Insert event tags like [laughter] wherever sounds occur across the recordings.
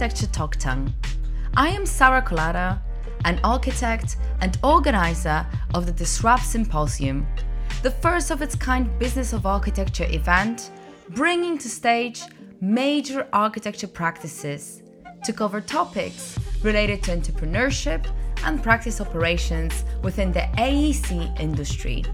Architecture Talk Tank. I am Sara Kolata, an architect and organizer of the Disrupt Symposium, the first of its kind business of architecture event, bringing to stage major architecture practices to cover topics related to entrepreneurship and practice operations within the AEC industry.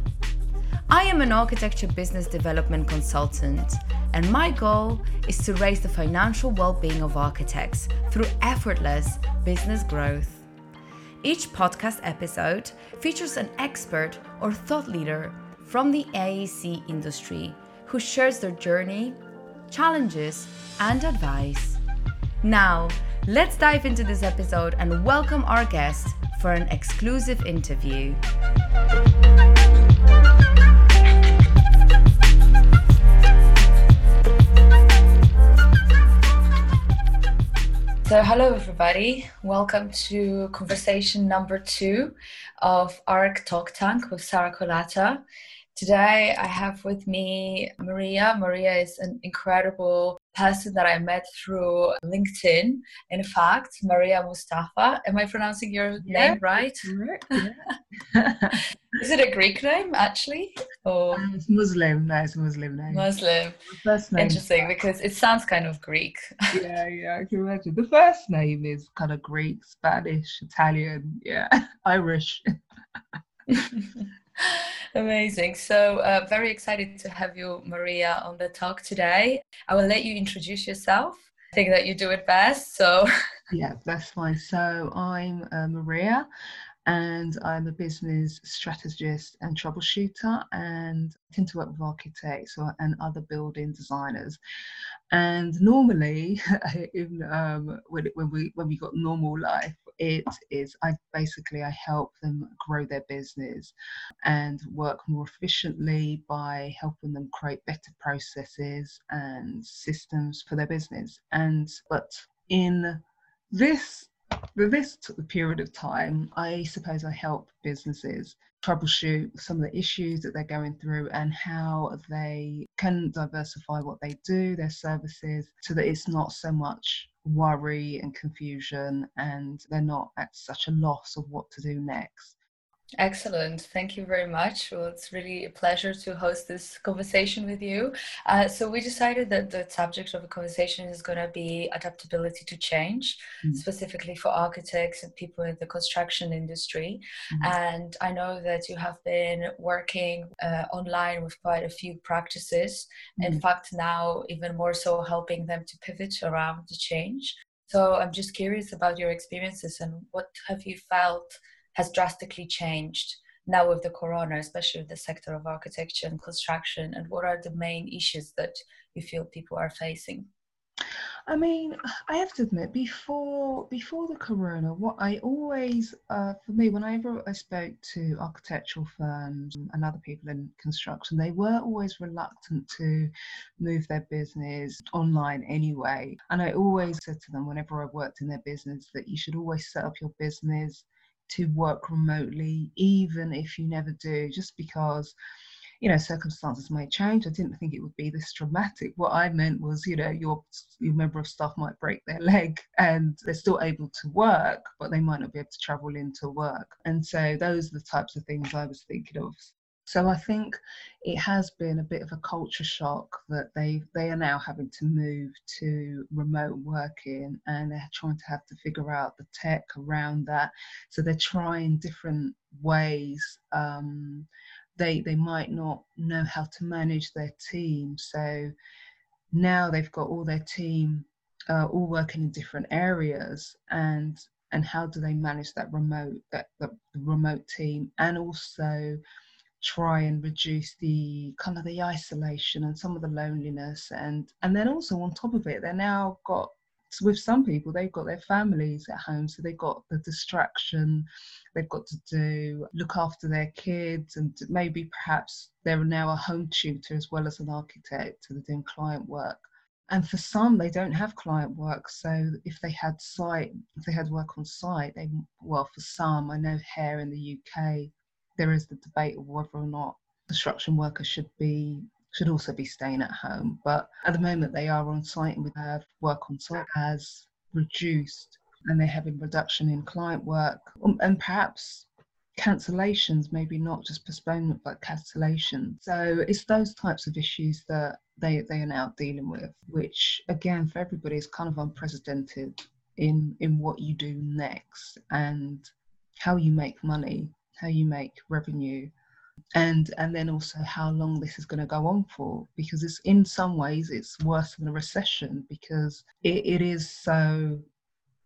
I am an architecture business development consultant, and my goal is to raise the financial well being of architects through effortless business growth. Each podcast episode features an expert or thought leader from the AEC industry who shares their journey, challenges, and advice. Now, let's dive into this episode and welcome our guest for an exclusive interview. So, hello everybody. Welcome to conversation number two of ARC Talk Tank with Sara Kolata. Today, I have with me Maria. Maria is an incredible person that I met through LinkedIn. In fact, Maria Mustapha. Am I pronouncing your yeah. name right? Yeah. [laughs] [laughs] is it a Greek name actually? Or um, it's Muslim? No, it's Muslim name. Muslim. First name. Interesting because it sounds kind of Greek. yeah, yeah, I can imagine. The first name is kind of Greek, Spanish, Italian, yeah, [laughs] Irish. [laughs] Amazing. So, uh, very excited to have you, Maria, on the talk today. I will let you introduce yourself. I think that you do it best. So, [laughs] yeah, that's fine. So, I'm uh, Maria and I'm a business strategist and troubleshooter and I tend to work with architects or, and other building designers. And normally, [laughs] in, um, when, when, we when we got normal life, it is I basically I help them grow their business and work more efficiently by helping them create better processes and systems for their business. And but in this this period of time, I suppose I help businesses troubleshoot some of the issues that they're going through and how they can diversify what they do, their services, so that it's not so much worry and confusion and they're not at such a loss of what to do next. Excellent. Thank you very much. Well, it's really a pleasure to host this conversation with you. Uh, so, we decided that the subject of the conversation is going to be adaptability to change, mm-hmm. specifically for architects and people in the construction industry. Mm-hmm. And I know that you have been working uh, online with quite a few practices. Mm-hmm. In fact, now even more so helping them to pivot around the change. So, I'm just curious about your experiences and what have you felt has drastically changed now with the corona, especially with the sector of architecture and construction? And what are the main issues that you feel people are facing? I mean, I have to admit, before before the corona, what I always, uh, for me, whenever I spoke to architectural firms and other people in construction, they were always reluctant to move their business online anyway. And I always said to them, whenever I worked in their business, that you should always set up your business to work remotely, even if you never do, just because you know circumstances may change. I didn't think it would be this dramatic. What I meant was, you know, your your member of staff might break their leg and they're still able to work, but they might not be able to travel into work. And so those are the types of things I was thinking of. So I think it has been a bit of a culture shock that they they are now having to move to remote working and they're trying to have to figure out the tech around that. So they're trying different ways. Um, they they might not know how to manage their team. So now they've got all their team uh, all working in different areas and and how do they manage that remote that the remote team and also try and reduce the kind of the isolation and some of the loneliness and and then also on top of it they're now got with some people they've got their families at home so they've got the distraction they've got to do look after their kids and maybe perhaps they're now a home tutor as well as an architect and doing client work. And for some they don't have client work so if they had site if they had work on site they well for some i know here in the uk there is the debate of whether or not construction workers should be should also be staying at home. But at the moment, they are on site and we have work on site has reduced and they're having reduction in client work um, and perhaps cancellations, maybe not just postponement, but cancellation. So it's those types of issues that they, they are now dealing with, which again, for everybody is kind of unprecedented in, in what you do next and how you make money, how you make revenue. And and then also how long this is going to go on for, because it's in some ways it's worse than a recession because it, it is so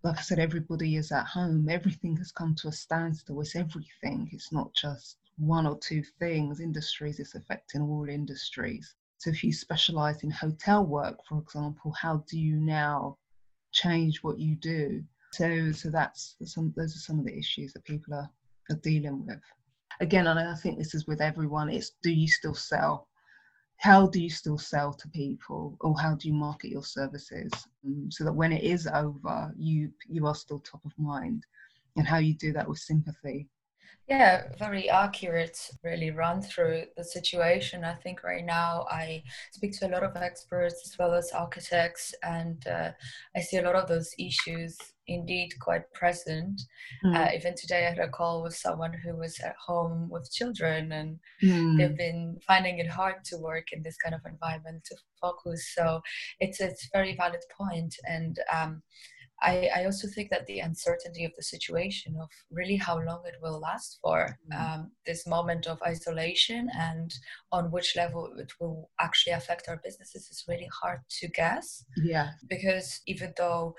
like I said, everybody is at home. Everything has come to a standstill. It's everything. It's not just one or two things. Industries, it's affecting all industries. So if you specialize in hotel work, for example, how do you now change what you do? So, so that's some. Those are some of the issues that people are, are dealing with. Again, and I think this is with everyone. It's do you still sell? how do you still sell to people or how do you market your services um, so that when it is over you you are still top of mind and how you do that with sympathy yeah, very accurate, really run through the situation. I think right now I speak to a lot of experts as well as architects, and uh, I see a lot of those issues indeed quite present. Mm. Uh, even today, I had a call with someone who was at home with children, and mm. they've been finding it hard to work in this kind of environment to focus. So it's it's a very valid point, and um, I, I, also think that the uncertainty of the situation, of really how long it will last for, mm. um, this moment of isolation and on which level it will actually affect our businesses is really hard to guess. Yeah. Because even though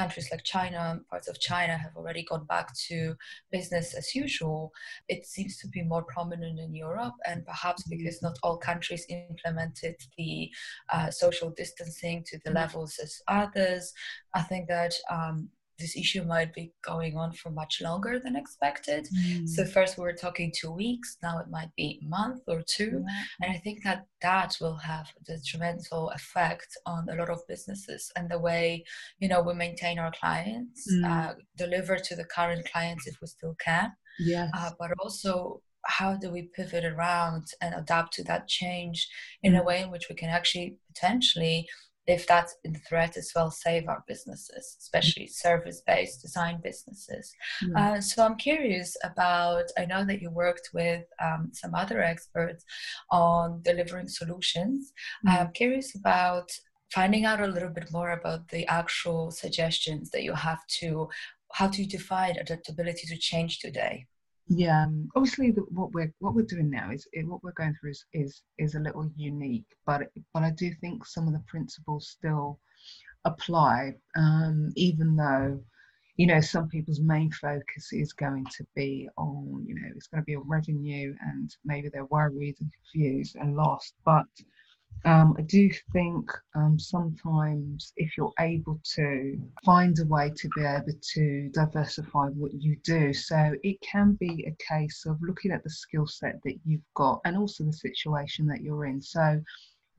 countries like China, parts of China have already gone back to business as usual. It seems to be more prominent in Europe, and perhaps mm-hmm. because not all countries implemented the uh, social distancing to the mm-hmm. levels as others. I think that um, this issue might be going on for much longer than expected. Mm. So first we were talking two weeks, now it might be a month or two, yeah. and I think that that will have a detrimental effect on a lot of businesses and the way you know we maintain our clients, mm. uh, deliver to the current clients if we still can. Yes. Uh, but also how do we pivot around and adapt to that change in mm. a way in which we can actually potentially if that's in threat as well, save our businesses, especially service based design businesses. Mm. Uh, so I'm curious about, I know that you worked with um, some other experts on delivering solutions. Mm. I'm curious about finding out a little bit more about the actual suggestions that you have to how to define adaptability to change today yeah um, obviously the, what we're what we're doing now is what we're going through is, is is a little unique but but i do think some of the principles still apply um, even though you know some people's main focus is going to be on you know it's going to be on revenue and maybe they're worried and confused and lost but um, I do think um, sometimes if you're able to find a way to be able to diversify what you do, so it can be a case of looking at the skill set that you've got and also the situation that you're in. So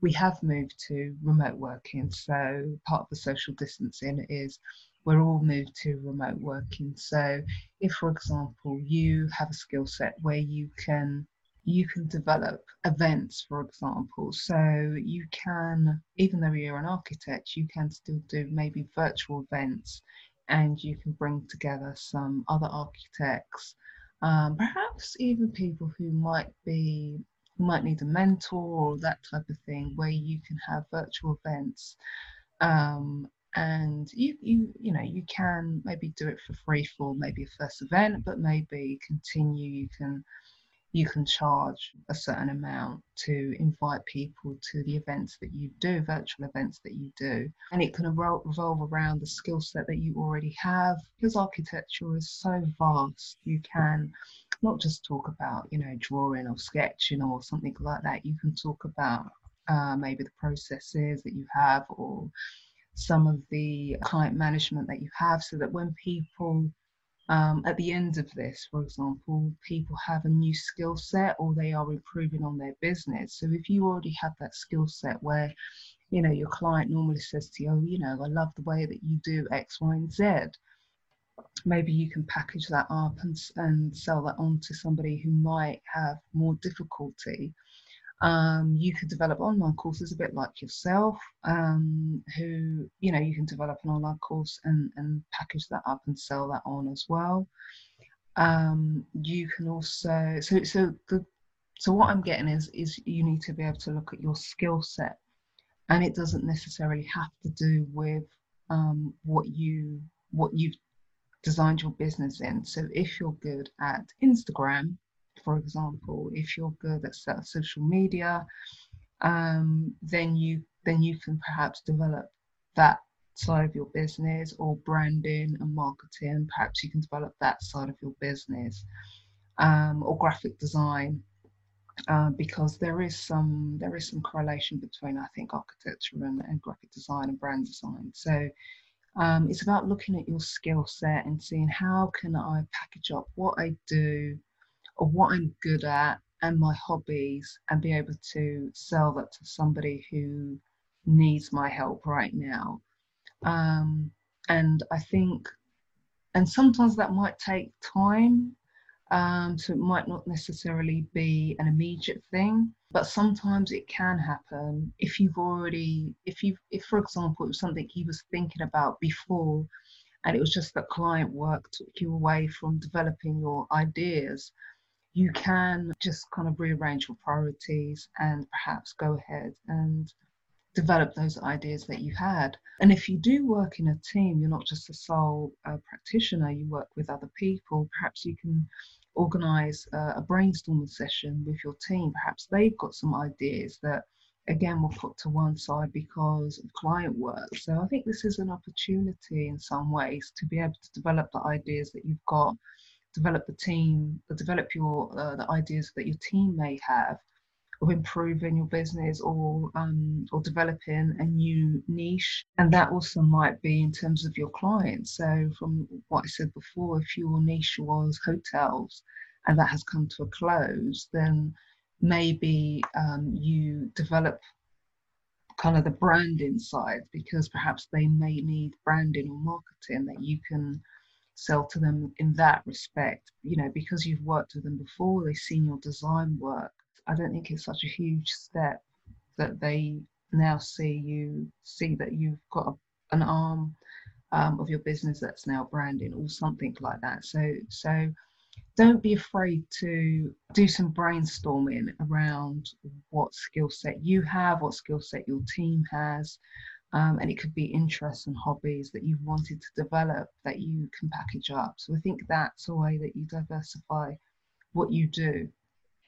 we have moved to remote working. So part of the social distancing is we're all moved to remote working. So if, for example, you have a skill set where you can you can develop events, for example. So you can, even though you're an architect, you can still do maybe virtual events and you can bring together some other architects, um, perhaps even people who might be might need a mentor or that type of thing, where you can have virtual events. Um, and you you you know you can maybe do it for free for maybe a first event but maybe continue you can you can charge a certain amount to invite people to the events that you do, virtual events that you do. And it can revolve around the skill set that you already have. Because architecture is so vast, you can not just talk about, you know, drawing or sketching or something like that. You can talk about uh, maybe the processes that you have or some of the client management that you have so that when people um, at the end of this, for example, people have a new skill set or they are improving on their business. So if you already have that skill set where, you know, your client normally says to you, oh, you know, I love the way that you do X, Y, and Z. Maybe you can package that up and, and sell that on to somebody who might have more difficulty Um, you could develop online courses a bit like yourself, um, who, you know, you can develop an online course and, and package that up and sell that on as well. Um, you can also, so, so the, so what I'm getting is, is you need to be able to look at your skill set and it doesn't necessarily have to do with um, what you, what you've designed your business in. So if you're good at Instagram, for example, if you're good at social media, um, then you then you can perhaps develop that side of your business or branding and marketing. Perhaps you can develop that side of your business um, or graphic design. Uh, because there is some there is some correlation between I think architecture and, and graphic design and brand design. So um, it's about looking at your skill set and seeing how can I package up what I do or what I'm good at and my hobbies and be able to sell that to somebody who needs my help right now. Um, and I think, and sometimes that might take time. Um, so it might not necessarily be an immediate thing, but sometimes it can happen if you've already, if you, if for example, it was something he was thinking about before, and it was just that client work took you away from developing your ideas you can just kind of rearrange your priorities and perhaps go ahead and develop those ideas that you had. And if you do work in a team, you're not just a sole uh, practitioner, you work with other people, perhaps you can organize uh, a brainstorming session with your team. Perhaps they've got some ideas that, again, were put to one side because of client work. So I think this is an opportunity in some ways to be able to develop the ideas that you've got develop the team, develop your uh, the ideas that your team may have of improving your business or um, or developing a new niche, and that also might be in terms of your clients. So, from what I said before, if your niche was hotels, and that has come to a close, then maybe um, you develop kind of the branding side because perhaps they may need branding or marketing that you can sell to them in that respect. You know, because you've worked with them before, they've seen your design work. I don't think it's such a huge step that they now see you see that you've got a, an arm um, of your business that's now branding or something like that. So so don't be afraid to do some brainstorming around what skill set you have, what skill set your team has, um, and it could be interests and hobbies that you've wanted to develop that you can package up. So I think that's a way that you diversify what you do.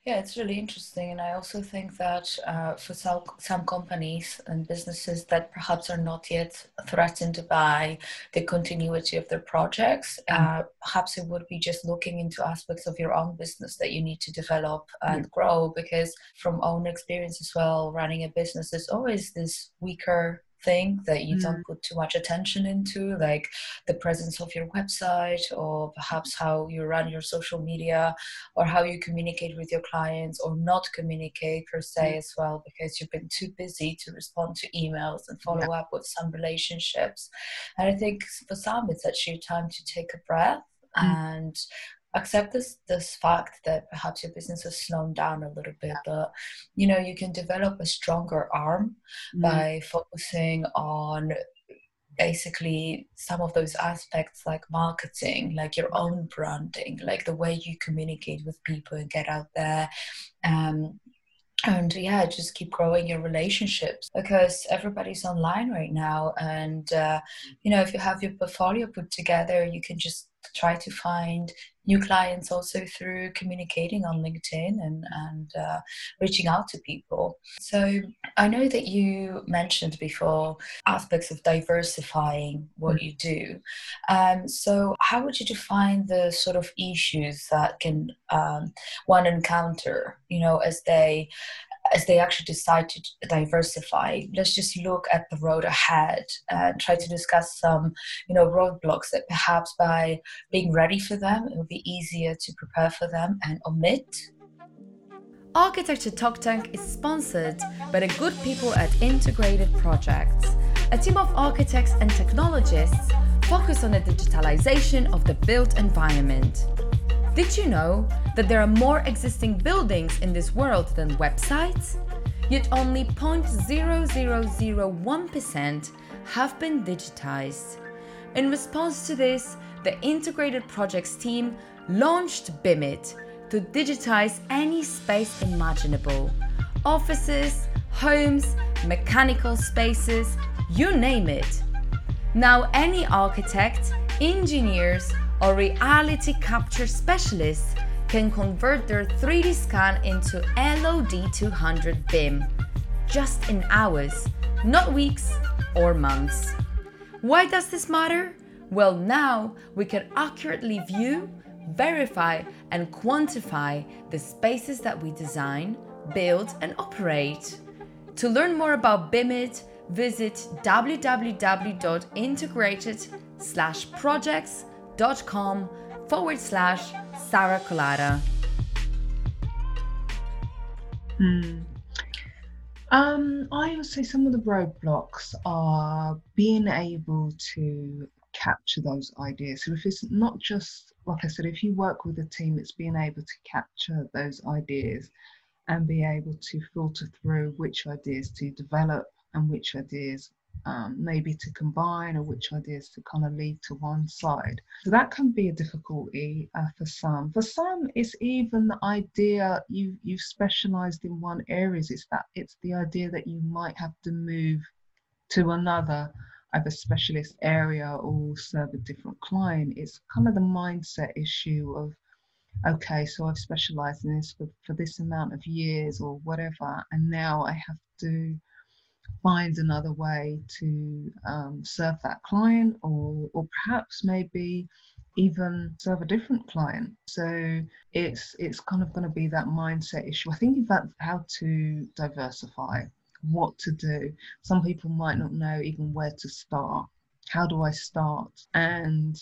Yeah, it's really interesting. And I also think that uh, for some, some companies and businesses that perhaps are not yet threatened by the continuity of their projects, mm. uh, perhaps it would be just looking into aspects of your own business that you need to develop and grow. Because from own experience as well, running a business, there's always this weaker thing that you mm. don't put too much attention into, like the presence of your website, or perhaps how you run your social media, or how you communicate with your clients, or not communicate per se mm. as well, because you've been too busy to respond to emails and follow yeah. up with some relationships. And I think for some, it's actually time to take a breath mm. and accept this this fact that perhaps your business has slowed down a little bit but you know you can develop a stronger arm mm. by focusing on basically some of those aspects like marketing like your own branding like the way you communicate with people and get out there um, and yeah just keep growing your relationships because everybody's online right now and uh, you know if you have your portfolio put together you can just try to find new clients also through communicating on LinkedIn and, and uh, reaching out to people. So I know that you mentioned before aspects of diversifying what you do. Um, so how would you define the sort of issues that can um, one encounter, you know, as they as they actually decide to diversify, let's just look at the road ahead and try to discuss some, you know, roadblocks that perhaps by being ready for them, it will be easier to prepare for them and omit. Architecture Talk Tank is sponsored by the good people at Integrated Projects, a team of architects and technologists focused on the digitalization of the built environment. Did you know that there are more existing buildings in this world than websites? Yet only 0.0001% have been digitized. In response to this, the Integrated Projects team launched BIMIT to digitize any space imaginable offices, homes, mechanical spaces, you name it. Now, any architect, engineers, or reality capture specialists can convert their 3D scan into LOD200 BIM just in hours, not weeks or months. Why does this matter? Well, now we can accurately view, verify, and quantify the spaces that we design, build, and operate. To learn more about BIMIT, visit www.integrated-projects.com forward slash Sara Kolata. Hmm. Um, I would say some of the roadblocks are being able to capture those ideas. So if it's not just like I said, if you work with a team, it's being able to capture those ideas and be able to filter through which ideas to develop and which ideas um, maybe to combine or which ideas to kind of leave to one side. So that can be a difficulty uh, for some. For some, it's even the idea you you've specialised in one areas. It's that it's the idea that you might have to move to another either specialist area or serve a different client. It's kind of the mindset issue of okay, so I've specialised in this for, for this amount of years or whatever, and now I have to find another way to um, serve that client or, or perhaps maybe even serve a different client. So it's it's kind of going to be that mindset issue. I think about how to diversify what to do. Some people might not know even where to start. How do i start? And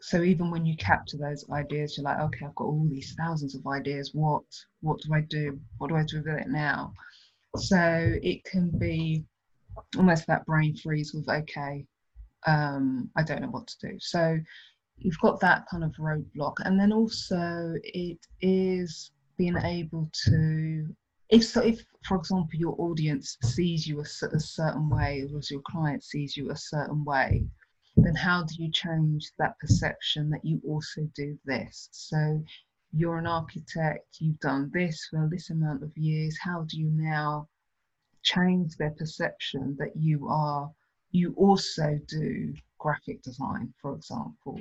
so even when you capture those ideas you're like okay i've got all these thousands of ideas. What what do i do? What do i do with it now so it can be almost that brain freeze with, okay, um, I don't know what to do. So you've got that kind of roadblock. And then also it is being able to if so if for example your audience sees you a, a, certain way or your client sees you a certain way then how do you change that perception that you also do this so you're an architect you've done this for this amount of years how do you now change their perception that you are you also do graphic design for example?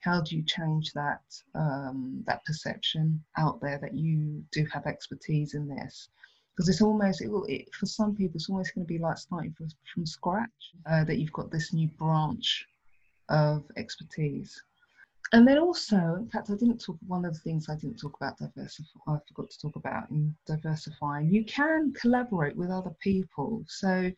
How do you change that um, that perception out there that you do have expertise in this? Because it's almost it will it, for some people it's almost going to be like starting from, from scratch uh, that you've got this new branch of expertise and then also, in fact, I didn't talk. One of the things I didn't talk about diversify. I forgot to talk about in diversifying. You can collaborate with other people, so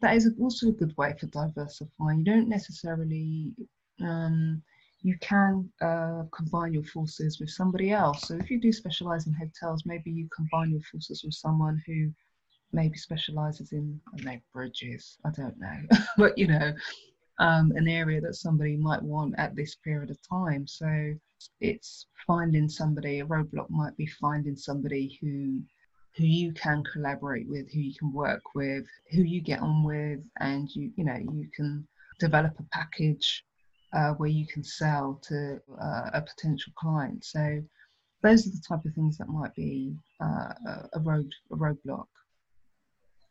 that is also a good way for diversifying. You don't necessarily. Um, you can uh, combine your forces with somebody else. So if you do specialize in hotels, maybe you combine your forces with someone who maybe specializes in I know bridges. I don't know, [laughs] but you know, um, an area that somebody might want at this period of time. So it's finding somebody, a roadblock might be finding somebody who who you can collaborate with, who you can work with, who you get on with, and you you know you can develop a package uh, where you can sell to uh, a potential client. So those are the type of things that might be uh, a road a roadblock.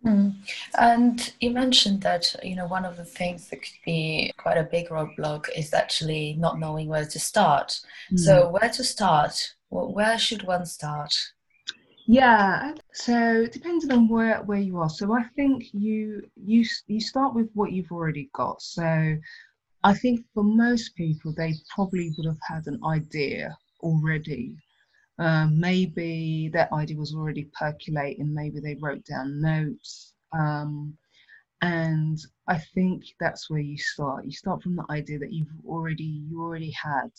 Mm. And you mentioned that you know one of the things that could be quite a big roadblock is actually not knowing where to start. Mm. So where to start? Well, where should one start? Yeah, so depending on where where you are. So I think you you you start with what you've already got. So I think for most people they probably would have had an idea already um, maybe that idea was already percolating, maybe they wrote down notes. Um, and I think that's where you start. You start from the idea that you've already you already had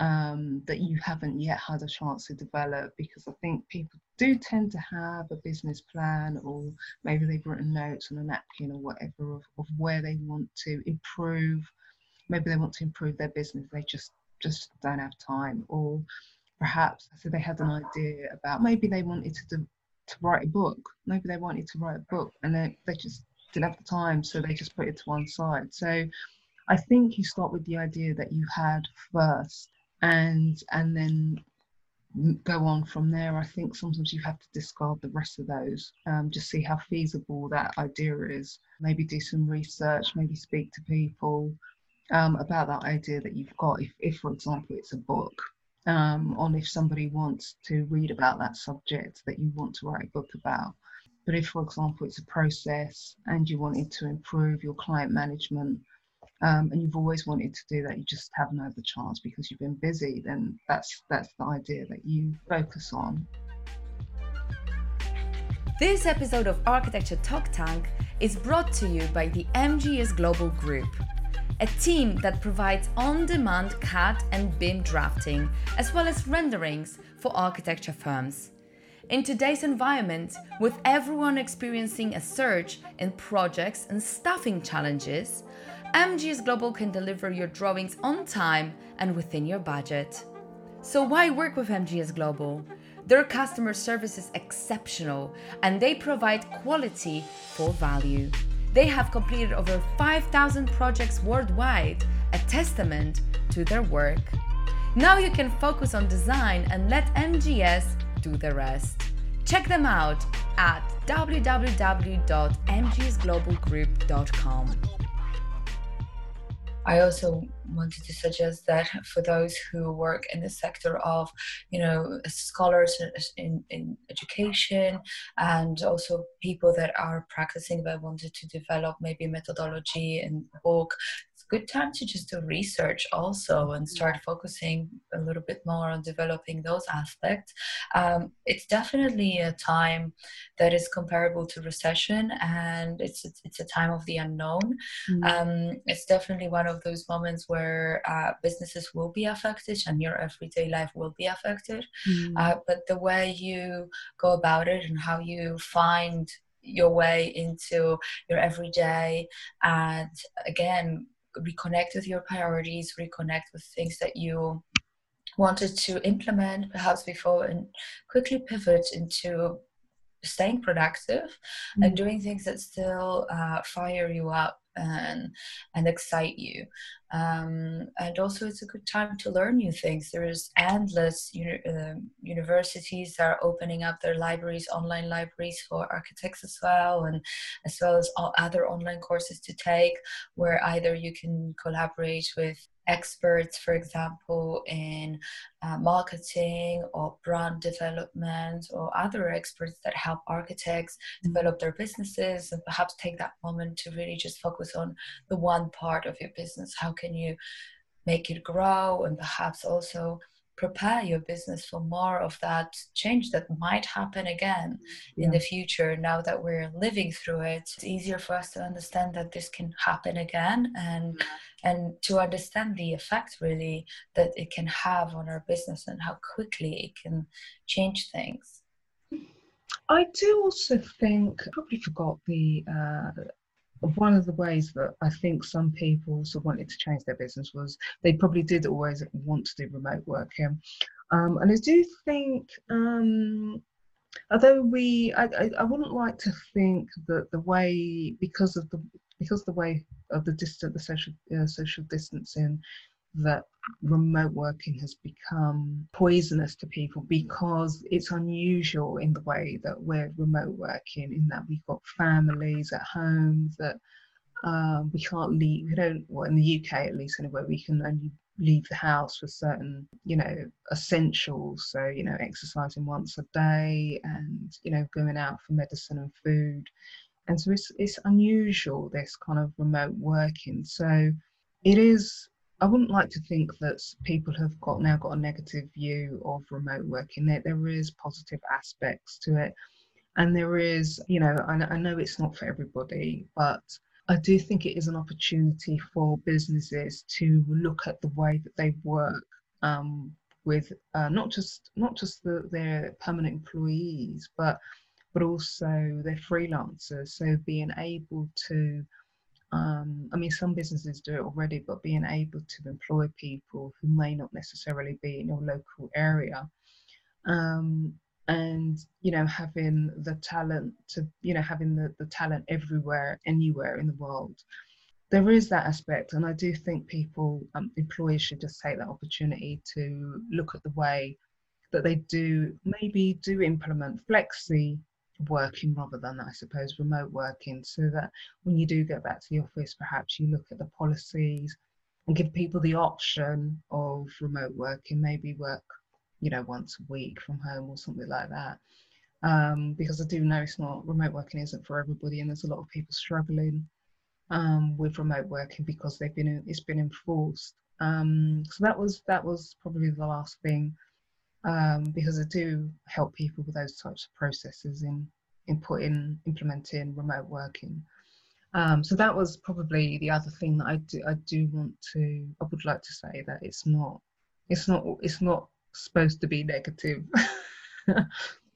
um, that you haven't yet had a chance to develop because I think people do tend to have a business plan or maybe they've written notes on a napkin or whatever of, of where they want to improve. Maybe they want to improve their business, they just just don't have time or perhaps so they had an idea about maybe they wanted to to write a book. Maybe they wanted to write a book and they, they just didn't have the time, so they just put it to one side. So I think you start with the idea that you had first and and then go on from there. I think sometimes you have to discard the rest of those, um, just see how feasible that idea is. Maybe do some research, maybe speak to people um, about that idea that you've got. If, if, for example, it's a book, um, on if somebody wants to read about that subject that you want to write a book about. But if, for example, it's a process and you wanted to improve your client management um, and you've always wanted to do that, you just haven't had the chance because you've been busy, then that's that's the idea that you focus on. This episode of Architecture Talk Tank is brought to you by the MGS Global Group, a team that provides on demand CAD and BIM drafting, as well as renderings for architecture firms. In today's environment, with everyone experiencing a surge in projects and staffing challenges, MGS Global can deliver your drawings on time and within your budget. So, why work with MGS Global? Their customer service is exceptional and they provide quality for value. They have completed over 5,000 projects worldwide, a testament to their work. Now you can focus on design and let MGS do the rest. Check them out at www.mgsglobalgroup.com. I also wanted to suggest that for those who work in the sector of, you know, scholars in, in education and also people that are practicing but wanted to develop maybe methodology and book good time to just do research also and start focusing a little bit more on developing those aspects. Um, it's definitely a time that is comparable to recession, and it's it's a time of the unknown. Mm. Um, it's definitely one of those moments where uh, businesses will be affected and your everyday life will be affected. Mm. Uh, but the way you go about it and how you find your way into your everyday and again reconnect with your priorities, reconnect with things that you wanted to implement perhaps before, and quickly pivot into staying productive mm-hmm. and doing things that still uh, fire you up and and excite you. Um, and also it's a good time to learn new things. There's endless uni- uh, universities that are opening up their libraries online libraries for architects as well and as well as other online courses to take where either you can collaborate with experts, for example, in uh, marketing or brand development or other experts that help architects mm-hmm. develop their businesses and perhaps take that moment to really just focus on the one part of your business. How can you make it grow and perhaps also prepare your business for more of that change that might happen again yeah. in the future now that we're living through it it's easier for us to understand that this can happen again and yeah. and to understand the effect really that it can have on our business and how quickly it can change things I do also think I probably forgot the uh, one of the ways that I think some people also wanted to change their business was they probably did always want to do remote working. Um, and I do think, um, although we, I, I, I, wouldn't like to think that the way, because of the because the way of the distant, the social uh, social distancing, that remote working has become poisonous to people because it's unusual in the way that we're remote working in that we've got families at home that um, we can't leave we don't well in the uk at least anyway we can only leave the house for certain you know essentials. So you know exercising once a day and you know going out for medicine and food. And so it's it's unusual this kind of remote working. So it is I wouldn't like to think that people have got now got a negative view of remote working. There, there is positive aspects to it, and there is, you know, I, I know it's not for everybody, but I do think it is an opportunity for businesses to look at the way that they work um, with uh, not just not just the, their permanent employees, but but also their freelancers. So being able to um, I mean, some businesses do it already, but being able to employ people who may not necessarily be in your local area, um, and you know, having the talent to, you know, having the, the talent everywhere, anywhere in the world. There is that aspect, and I do think people, um, employers, should just take that opportunity to look at the way that they do maybe do implement flexi working rather than I suppose remote working so that when you do get back to the office perhaps you look at the policies and give people the option of remote working maybe work you know once a week from home or something like that. Um, because I do know it's not remote working isn't for everybody and there's a lot of people struggling um, with remote working because they've been it's been enforced. Um, so that was that was probably the last thing um, because I do help people with those types of processes in in putting implementing remote working. Um, so that was probably the other thing that I do I do want to I would like to say that it's not it's not it's not supposed to be negative. [laughs] yeah,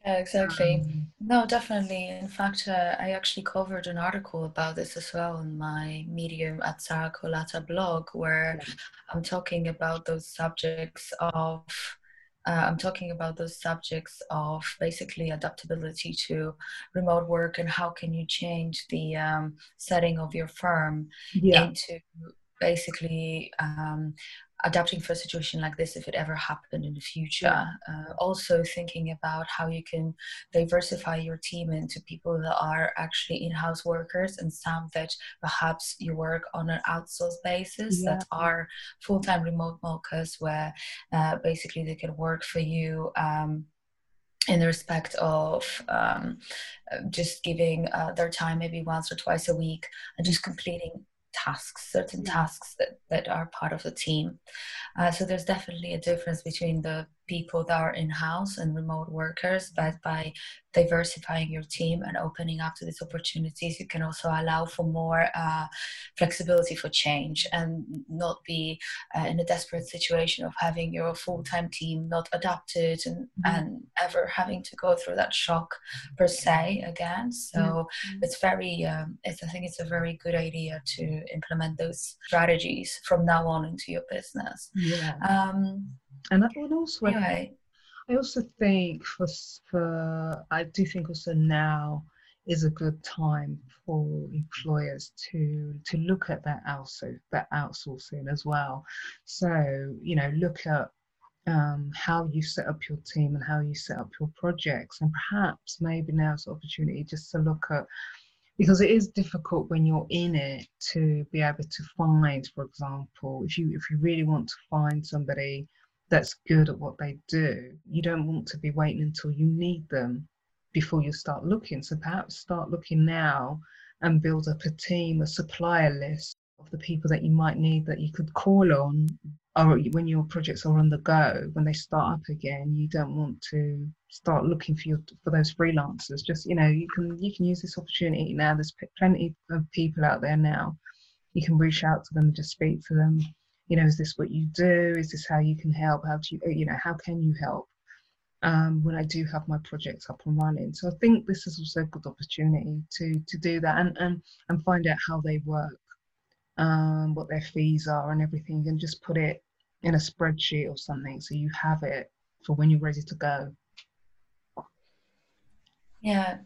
exactly. Um, no, definitely. In fact, uh, I actually covered an article about this as well in my Medium at Sara Kolata blog, where yeah. I'm talking about those subjects of uh, I'm talking about those subjects of basically adaptability to remote work and how can you change the um, setting of your firm yeah. into basically um, adapting for a situation like this if it ever happened in the future. Uh, also thinking about how you can diversify your team into people that are actually in-house workers and some that perhaps you work on an outsourced basis yeah. that are full-time remote workers where uh, basically they can work for you um, in the respect of um, just giving uh, their time maybe once or twice a week and just completing tasks, certain tasks that, that are part of the team. Uh, so there's definitely a difference between the people that are in house and remote workers, but by diversifying your team and opening up to these opportunities, you can also allow for more uh, flexibility for change and not be uh, in a desperate situation of having your full time team not adapted and, mm-hmm. and ever having to go through that shock per se again. So mm-hmm. it's very, um, it's, I think it's a very good idea to implement those strategies from now on into your business. Yeah. Um, and I would also I also think for for I do think also now is a good time for employers to to look at that also that outsourcing as well. So you know look at um, how you set up your team and how you set up your projects, and perhaps maybe now's the opportunity just to look at because it is difficult when you're in it to be able to find, for example, if you if you really want to find somebody that's good at what they do. You don't want to be waiting until you need them before you start looking. So perhaps start looking now and build up a team, a supplier list of the people that you might need that you could call on or when your projects are on the go, when they start up again, you don't want to start looking for your, for those freelancers. Just you know, you can you can use this opportunity now. There's plenty of people out there now. You can reach out to them just speak to them you know, is this what you do? Is this how you can help? How do you, you know, how can you help? Um, when I do have my projects up and running. So I think this is also a good opportunity to to do that and and, and find out how they work, um, what their fees are and everything, and just put it in a spreadsheet or something so you have it for when you're ready to go. Yeah,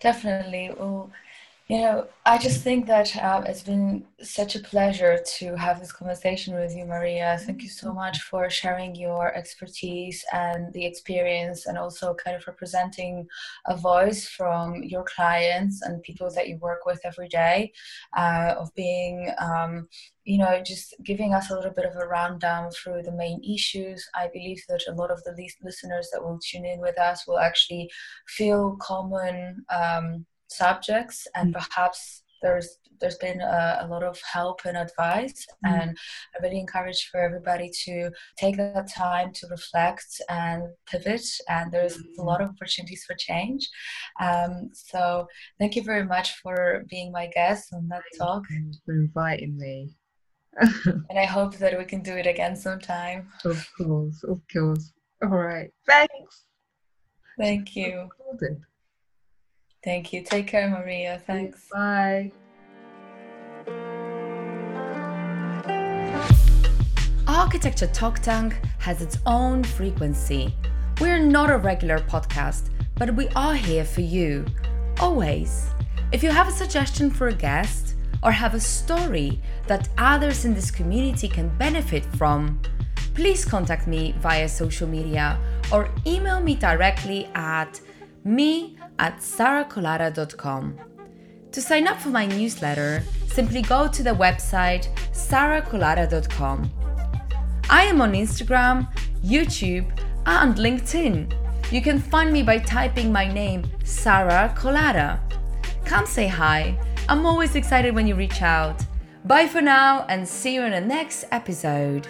definitely. Well, you know, I just think that um, it's been such a pleasure to have this conversation with you, Maria. Thank you so much for sharing your expertise and the experience, and also kind of representing a voice from your clients and people that you work with every day, uh, of being, um, you know, just giving us a little bit of a rundown through the main issues. I believe that a lot of the listeners that will tune in with us will actually feel common. Um, subjects and mm. perhaps there's there's been a, a, lot of help and advice mm. and i really encourage for everybody to take that time to reflect and pivot and there's mm. a lot of opportunities for change. Um, so thank you very much for being my guest on that talk. for inviting me. And i hope that we can do it again sometime. [laughs] Of course of course. All right thanks. Thank you Thank you. Take care, Maria. Thanks. Bye. Architecture Talk Tank has its own frequency. We're not a regular podcast, but we are here for you, always. If you have a suggestion for a guest or have a story that others in this community can benefit from, please contact me via social media or email me directly at me at sarakolata.com. To sign up for my newsletter, simply go to the website sarakolata.com. I am on Instagram, YouTube, and LinkedIn. You can find me by typing my name, Sara Kolata. Come say hi. I'm always excited when you reach out. Bye for now and see you in the next episode.